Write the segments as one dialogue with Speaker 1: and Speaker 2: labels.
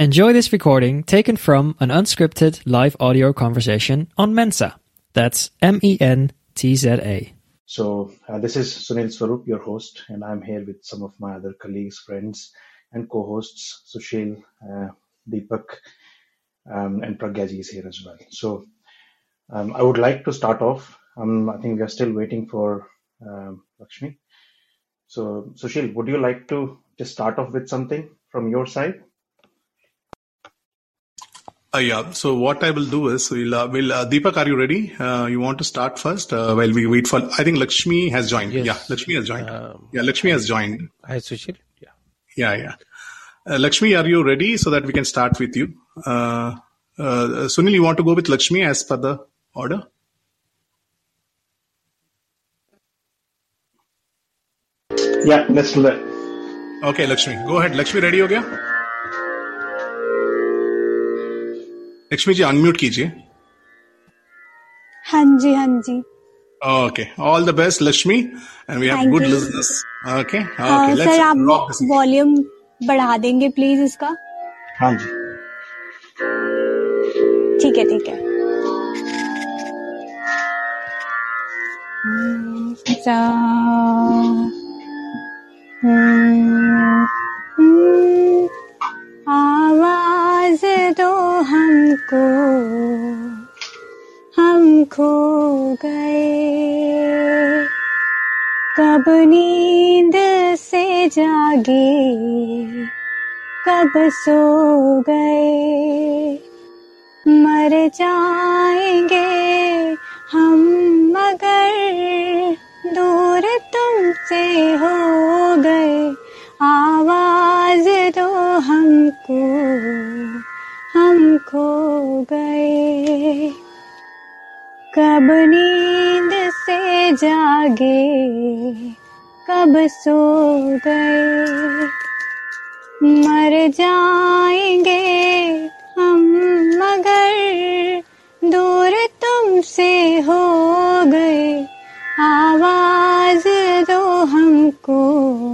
Speaker 1: Enjoy this recording taken from an unscripted live audio conversation on Mensa. That's M E N T Z A.
Speaker 2: So, uh, this is Sunil Swarup, your host, and I'm here with some of my other colleagues, friends, and co hosts, Sushil, uh, Deepak, um, and Pragyaji is here as well. So, um, I would like to start off. Um, I think we are still waiting for um, Lakshmi. So, Sushil, would you like to just start off with something from your side?
Speaker 3: Uh, yeah. So what I will do is we'll, uh, we'll uh, Deepak, are you ready? Uh, you want to start first uh, while we wait for? I think Lakshmi has joined.
Speaker 4: Yes.
Speaker 3: Yeah, Lakshmi has joined.
Speaker 4: Um,
Speaker 3: yeah, Lakshmi I, has joined.
Speaker 4: Hi, Sushil. Yeah.
Speaker 3: Yeah, yeah. Uh, Lakshmi, are you ready so that we can start with you? Sunil, you want to go with Lakshmi as per the order?
Speaker 2: Yeah, let's do that.
Speaker 3: Okay, Lakshmi, go ahead. Lakshmi, ready? Okay. Lakshmi ji unmute कीजिए
Speaker 5: हाँ जी हाँ जी
Speaker 3: okay all the best Lakshmi and
Speaker 5: we
Speaker 3: have
Speaker 5: good.
Speaker 3: Listeners okay
Speaker 5: हाँ,
Speaker 3: okay
Speaker 5: sir आप volume बढ़ा देंगे please इसका
Speaker 2: हाँ जी
Speaker 5: ठीक है ठीक है हम्म, सा आवाज़ दो हमको हम खो गए। कब नींद से जागे, कब सो गए। मर जाएँगे हम, मगर दूर तुमसे हो गए। आवाज़ दो हमको हम खो गए। कब नींद से जागे, कब सो गए। मर जाएँगे हम, मगर दूर तुमसे हो गए। आवाज़ दो हमको।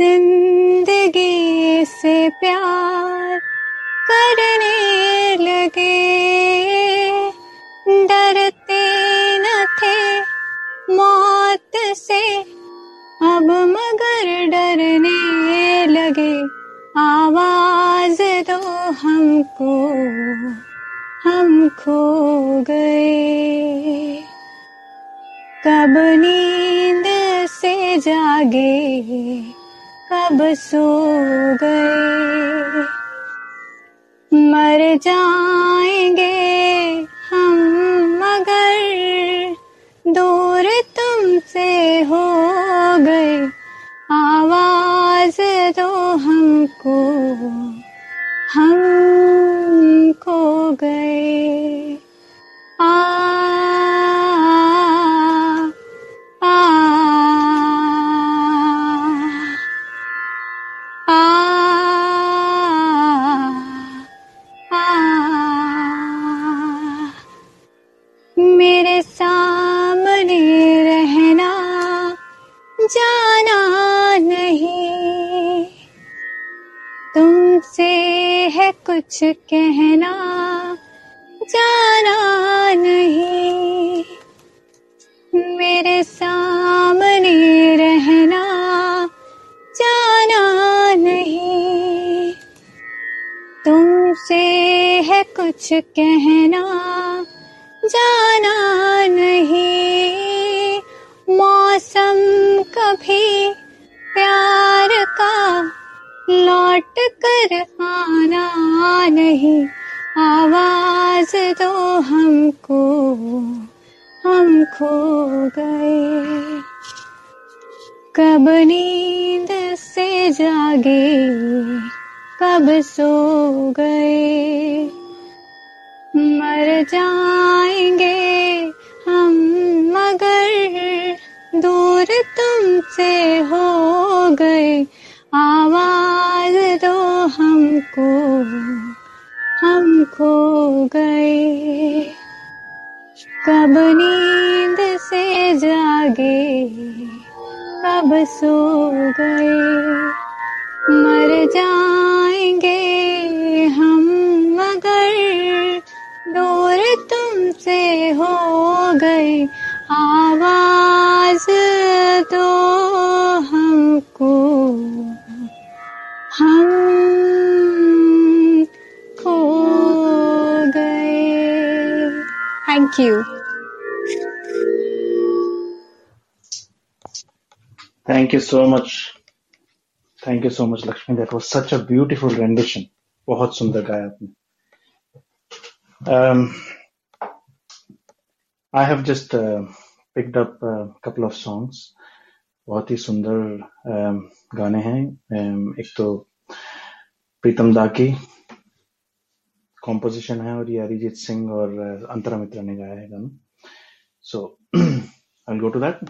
Speaker 5: ज़िंदगी से प्यार करने लगे। डरते न थे मौत से, अब मगर डरने लगे। आवाज़ दो हमको, हम खो गए। कब नींद से जागे? कब सो गए? मर जाएँगे हम, मगर दूर तुमसे हो गए। आवाज़ दो हमको हम खो गए। कुछ कहना जाना नहीं। मेरे सामने रहना जाना नहीं। तुमसे है कुछ कहना जाना नहीं। मौसम कभी नहीं। आवाज़ दो हमको हम खो गए। कब नींद से जागे, कब सो गए। मर जाएँगे हम, मगर दूर तुमसे हो गए। आवाज़ दो हमको। हम खो गए। कब नींद से जागे, कब सो गए। मर जाएँगे हम मगर, दूर तुमसे हो गई आवाज़ दो हमको, हम you
Speaker 2: Thank you so much. Thank you so much, Lakshmi. That was such a beautiful rendition. बहुत सुंदर गाया आपने. Um, I have just uh, picked up a couple of songs. बहुत ही सुंदर um, गाने हैं um, एक तो प्रीतम दा की कॉम्पोजिशन है और ये अरिजीत सिंह और uh, अंतरा मित्रा ने गाया है गाना। सो आई गो टू दैट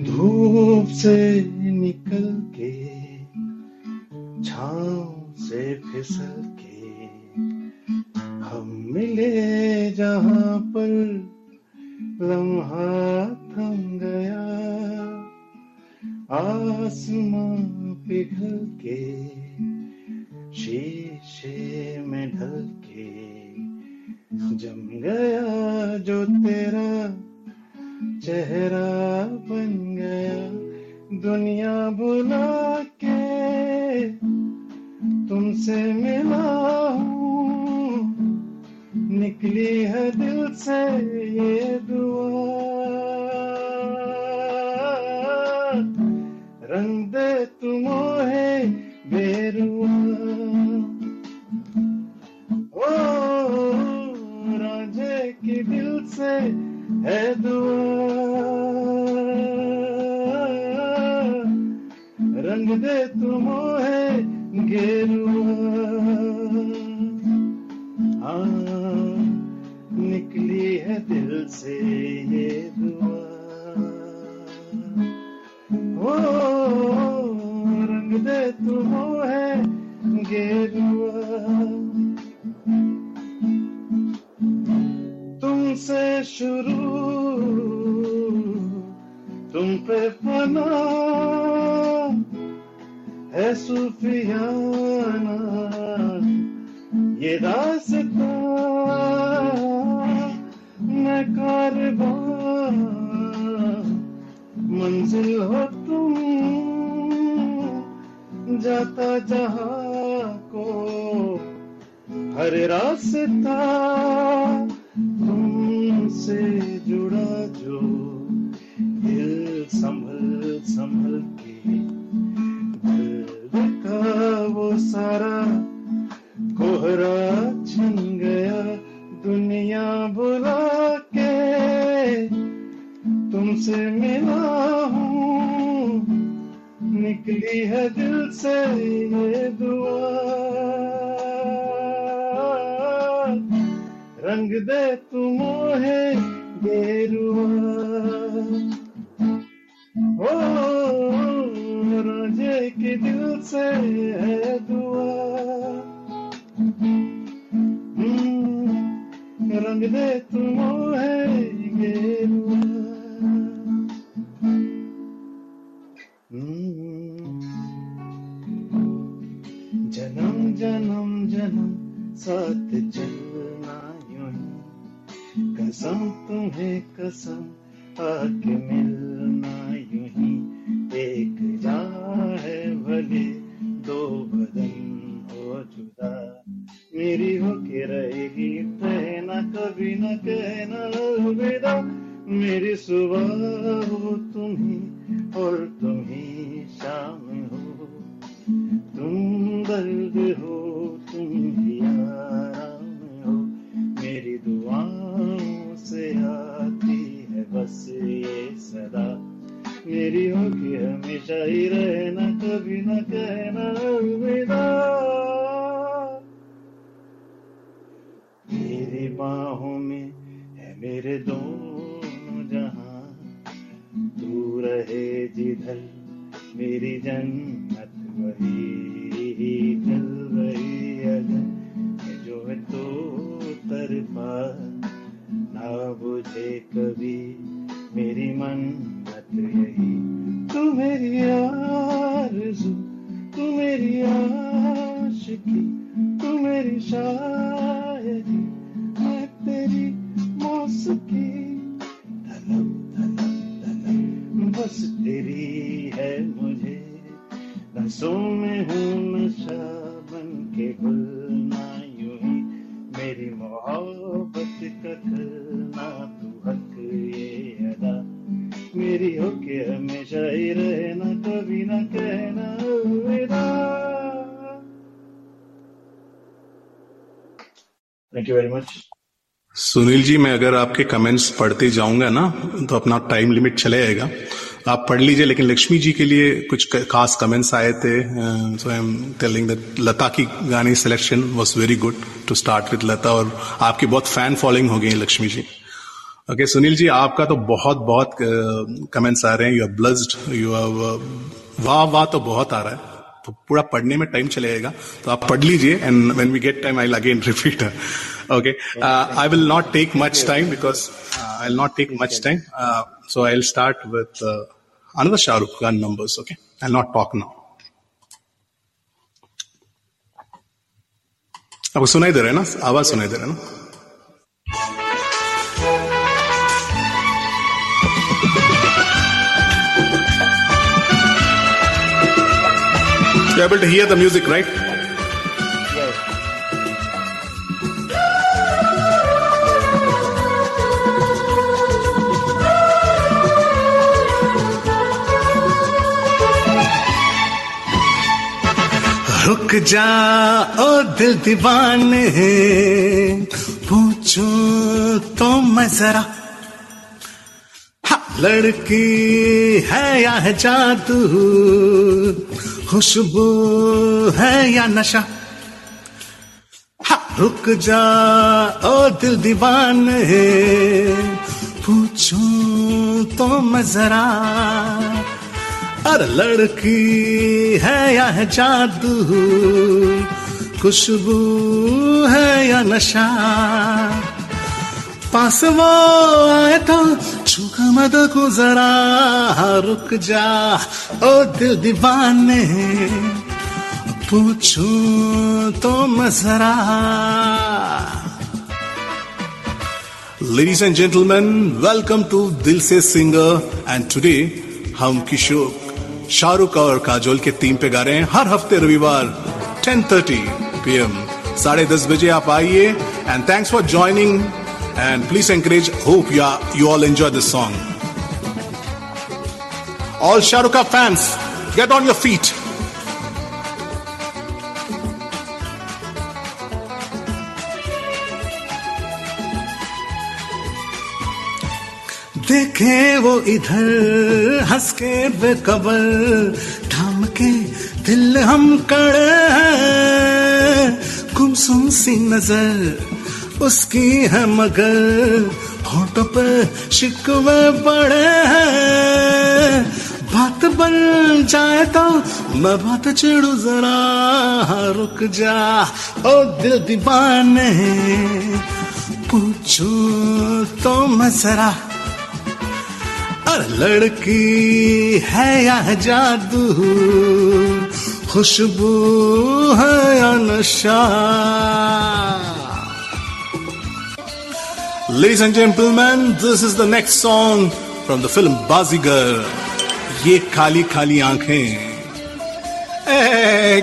Speaker 2: धूप से निकल के छाँव से फिसल तुमसे मिला हूँ। निकली है दिल से ये दुआ है जन्म साथ चलना यूँ कसम तुम्हें कसम आके मिलना तेरी बाहों में है मेरे दोनों जहाँ। तू रहे जिधर मेरी जन्नत, वही चल रही अगर जो है तो तरफा। ना बुझे कभी मेरी मन्नत, यही खलना तू हक ये अदा। मेरी होके हमेशा ही रहना, कभी ना कहना thank you very much
Speaker 3: Sunil ji, मैं अगर आपके कमेंट्स पढ़ते जाऊँगा ना तो अपना टाइम लिमिट चले जाएगा आप पढ़ लीजिए लेकिन लक्ष्मी जी के लिए कुछ खास कमेंट्स आए थे so I am telling that Lata की गाने selection was very good to start with Lata और आपकी बहुत फ़ैन फॉलोइंग हो गई लक्ष्मी जी। ओके okay, सुनील जी आपका तो बहुत बहुत कमेंट्स आ रहे हैं। You are blessed you are वाह वाह तो बहुत आ रहा है। तो पूरा पढ़ने में टाइम चलेगा। तो आप पढ़ लीजिए and when we get time I again repeat okay I will not take much time because I will not take much time so I start with uh, another shah rukh khan numbers okay i'll not talk now आपको सुनाई दे रहा है ना आवाज़ सुनाई दे रहा है ना You're able to hear the music, right? जा ओ दिल दीवाने पूछो तो मैं जरा हाँ, लड़की है या है जादू? खुशबू है या नशा? हाँ, रुक जा ओ दिल दीवाने पूछो तो मैं जरा अरे लड़की है या है जादू? खुशबू है या नशा? पास वो आए तो छूका मत को जरा रुक जा। ओ दिल दीवाने पूछू तो मैं जरा। Ladies and gentlemen, welcome to Dil Se Singer and today हम किशोर शाहरुख और काजोल के थीम पे गा रहे हैं हर हफ़्ते रविवार 10:30 पीएम साढ़े दस बजे आप आइए and thanks for joining and please encourage hope you you all enjoy this song all Shahrukh fans get on your feet देखे वो इधर हंस के बेकबर थाम के दिल हम कड़े गुमसुम सी नज़र उसकी है मगर, होठों पे शिकवे हैं। बात बन जाए तो मैं बात चिड़ू जरा, रुक जा, ओ दिल दीवाने पूछू तो मैं जरा और लड़की है या जादू खुशबू है या नशा Ladies and gentlemen, this is the next song from the film Bazigar. ये खाली खाली आँखें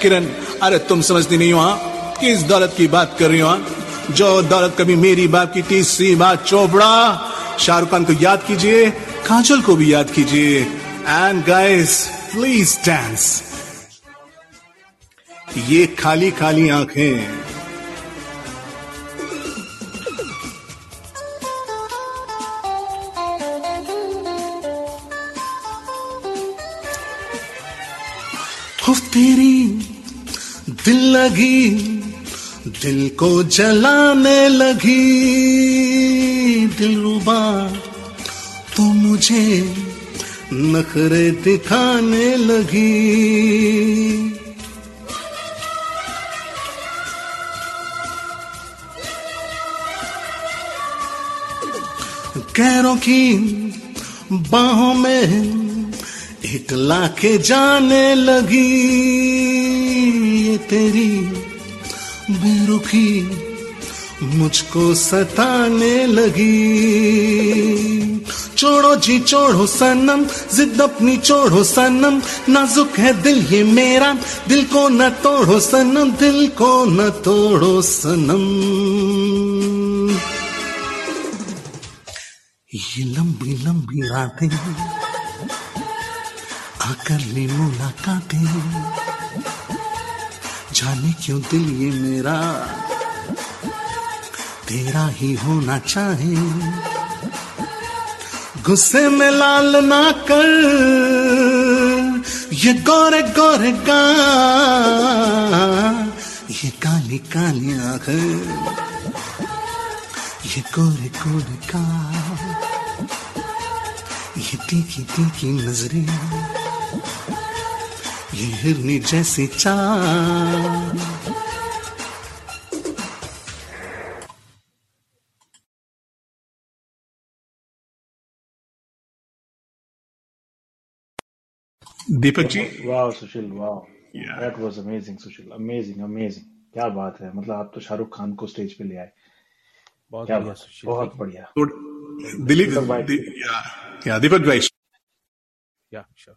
Speaker 3: किरण अरे तुम समझती नहीं हो हाँ? किस दौलत की बात कर रही हो हाँ? जो दौलत कभी मेरी बाप की तीसरी बात चोपड़ा शाहरुख खान को याद कीजिए, काजल को भी याद कीजिए। एंड गाइस प्लीज़ डांस ये खाली खाली आँखें। तेरी दिल लगी, दिल को जलाने लगी। दिल रुबा तो मुझे नखरे दिखाने लगी। कैरों की बाहों में एक लाके जाने लगी। ये तेरी बेरुखी मुझको सताने लगी। छोड़ो जी छोड़ो सनम, जिद अपनी छोड़ो सनम। नाजुक है दिल ये मेरा, दिल को न तोड़ो सनम, दिल को न तोड़ो सनम। ये लंबी लंबी रातें, आकर ली मुलाकातें। जाने क्यों दिल ये मेरा? तेरा ही होना चाहे। गुस्से में लाल ना कर। ये गोरे गोरे गा। ये काली काली आँखें ये गोरे गोरे का ये तीखी तीखी नज़रें। ये हिरनी जैसी चाल। दीपक जी
Speaker 2: वाह सुशील वाह
Speaker 3: Yeah.
Speaker 2: That was amazing Sushil amazing amazing क्या बात है? मतलब आप तो शाहरुख खान को स्टेज पे ले आए।
Speaker 4: बहुत
Speaker 2: क्या
Speaker 4: बढ़िया सुशील
Speaker 2: बहुत बढ़िया।
Speaker 3: तो दिलीप या दीपक भाई।
Speaker 4: या श्योर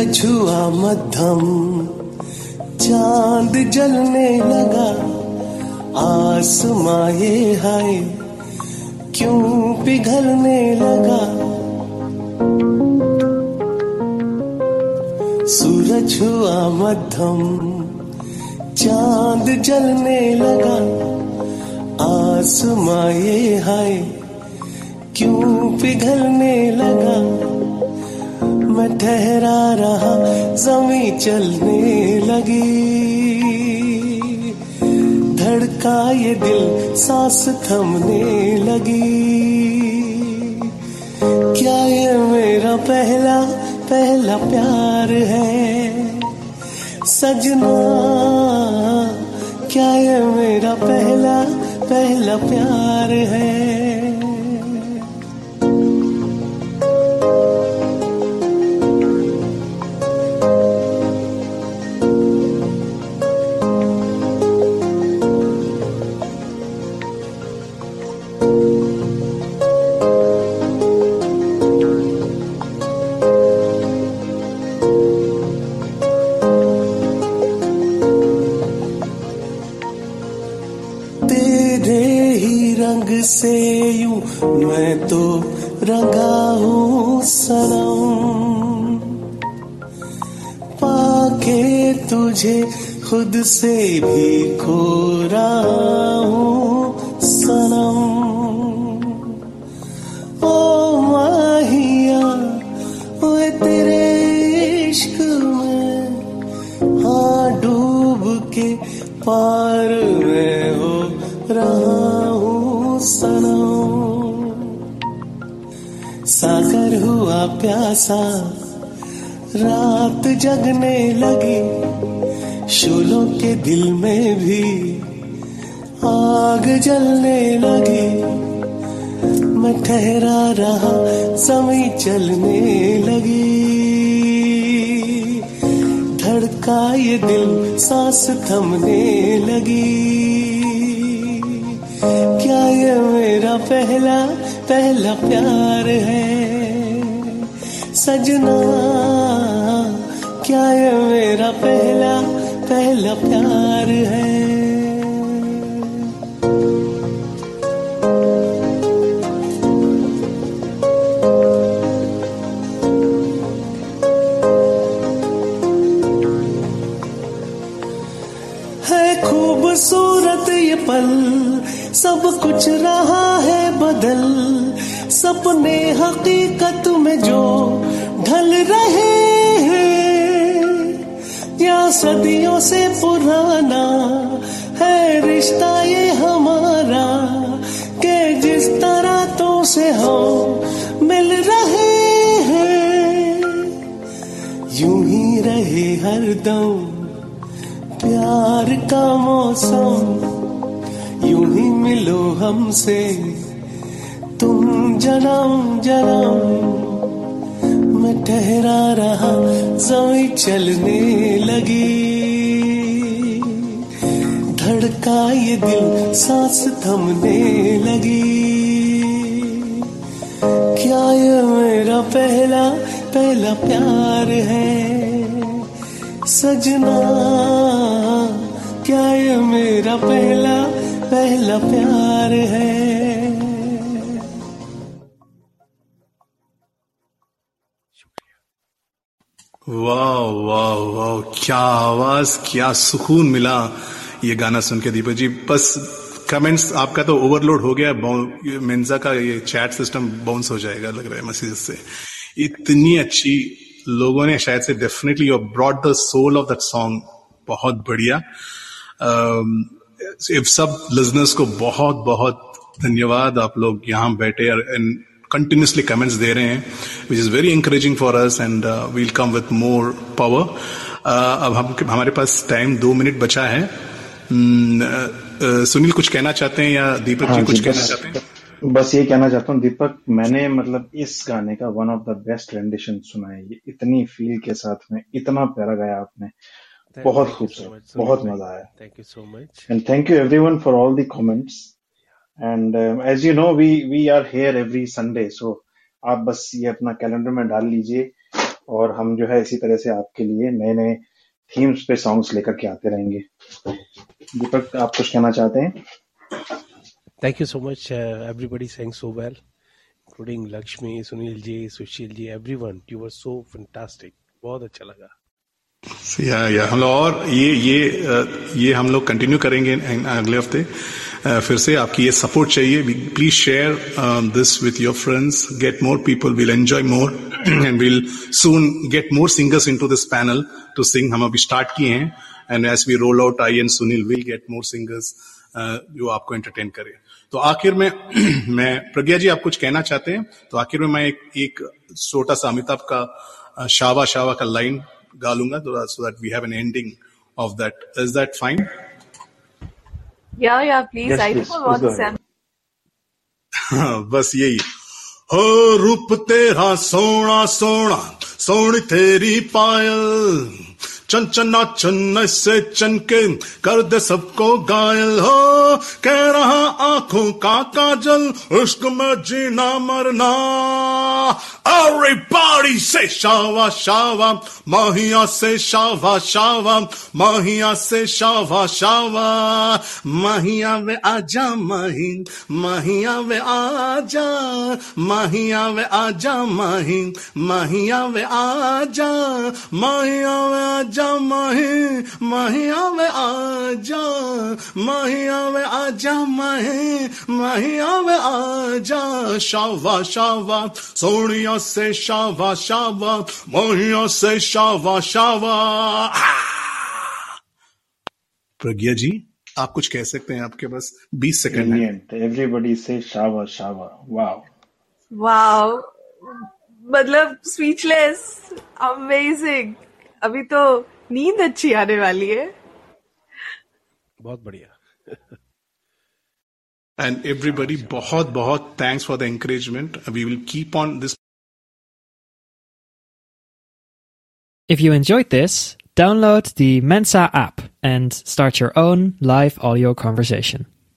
Speaker 6: हुआ मध्यम। चाँद जलने लगा। आसमां ये हाय। क्यों पिघलने लगा? सूरज हुआ मध्यम। चाँद जलने लगा। आसमां ये हाय। क्यों पिघलने लगा? मैं ठहरा रहा, जमी चलने लगी। धड़का ये दिल, सांस थमने लगी। क्या ये मेरा पहला पहला प्यार है? सजना, क्या ये मेरा पहला पहला प्यार है? से यू मैं तो रंगा हूँ सनम। पाके तुझे खुद से भी खो रहा हूँ। प्यासा। रात जगने लगी, शोलों के दिल में भी। आग जलने लगी, मैं ठहरा रहा समय चलने लगी। धड़का ये दिल, सांस थमने लगी। क्या ये मेरा पहला पहला प्यार है? सजना क्या ये मेरा पहला पहला प्यार है? खूबसूरत ये पल, सब कुछ रहा है बदल। सपने हकीकत में जो ढल रहे हैं, या सदियों से पुराना है रिश्ता ये हमारा, के जिस तरह तो से हम मिल रहे हैं, यूँ ही रहे हरदम प्यार का मौसम, यूँ ही मिलो हमसे। तुम जन्म जन्म मैं ठहरा रहा, जमी चलने लगी। धड़का ये दिल, सांस थमने लगी। क्या ये मेरा पहला पहला प्यार है? सजना क्या ये मेरा पहला पहला प्यार है।
Speaker 3: वाह वाह वाह, क्या आवाज़, क्या सुकून मिला ये गाना सुन के दीपक जी। बस कमेंट्स आपका तो ओवरलोड हो गया मेन्जा का ये चैट सिस्टम बाउंस हो जाएगा लग रहा है मैसेज से। इतनी अच्छी लोगों ने शायद से definitely brought the soul of that song बहुत बढ़िया। Uh, सब लिजनर्स को बहुत बहुत धन्यवाद आप लोग यहाँ बैठे एंड continuously comments दे रहे हैं which is very encouraging for us and will come with more power अब हम हमारे पास टाइम दो मिनट बचा है। Hmm, uh, सुनील कुछ कहना चाहते हैं या दीपक
Speaker 2: हाँ
Speaker 3: जी कुछ कहना चाहते हैं?
Speaker 2: बस ये कहना चाहता हूँ दीपक मैंने मतलब इस गाने का one of the best rendition सुना है। ये इतनी फील के साथ में इतना प्यारा गाया आपने। बहुत खूबसूरत बहुत मज़ा आया।
Speaker 4: Thank you so much
Speaker 2: and thank you everyone for all the comments and as you know we we are here every Sunday so आप बस ये अपना कैलेंडर में डाल लीजिए और हम जो है इसी तरह से आपके लिए नए नए थीम्स पे सॉन्ग्स लेकर के आते रहेंगे। दीपक आप कुछ कहना चाहते हैं?
Speaker 4: Thank you so much everybody saying so well including Lakshmi Sunil ji Sushil ji every one you are so fantastic बहुत अच्छा लगा।
Speaker 3: या या हम लोग और ये ये ये हम लोग कंटिन्यू करेंगे अगले हफ़्ते। फिर से आपकी ये सपोर्ट चाहिए। Please share this with your friends get more people will enjoy more and will soon get more singers into this panel to sing हम अभी स्टार्ट किए हैं। And as we roll out I and Sunil will get more singers जो आपको entertain करे। तो आखिर में मैं, प्रज्ञा जी, आप कुछ कहना चाहते हैं? तो आखिर में मैं एक एक छोटा सा अमिताभ का शावा शावा का line गा लूंगा so that we have an ending of that is that fine
Speaker 7: Yeah, yeah, please.
Speaker 2: Yes,
Speaker 7: I
Speaker 2: please.
Speaker 7: don't
Speaker 2: Please
Speaker 7: want
Speaker 2: go
Speaker 7: to
Speaker 2: ahead.
Speaker 7: sound.
Speaker 3: बस यही हो रूप तेरा सोना सोना सोनी तेरी पायल चंचना चन्न से चनके कर दे सबको घायल हो। कह रहा आँखों का काजल, इश्क में जीना मरना। Everybody से शावा शावा, माहिया से शावा शावा, माहिया से शावा शावा। माहिया वे आजा माही माहिया वे आजा, माहिया वे आजा माही माहिया वे आजा, माहिया वे आजा। माही माहिया वे आजा माहिया वे आजा माही माहिया वे आजा शावा शावा सोनिया से शावा शावा माहिया से शावा शावा प्रज्ञा जी आप कुछ कह सकते हैं आपके पास 20 सेकंड है.
Speaker 2: Everybody say Shava Shava. Wow.
Speaker 7: Wow. मतलब स्पीचलेस अमेजिंग अभी तो नींद अच्छी आने वाली है
Speaker 4: बहुत बढ़िया.
Speaker 3: एंड एवरीबडी बहुत बहुत thanks for the encouragement we will keep on this
Speaker 1: If you enjoyed this, download the Mensa app and start your own live audio conversation.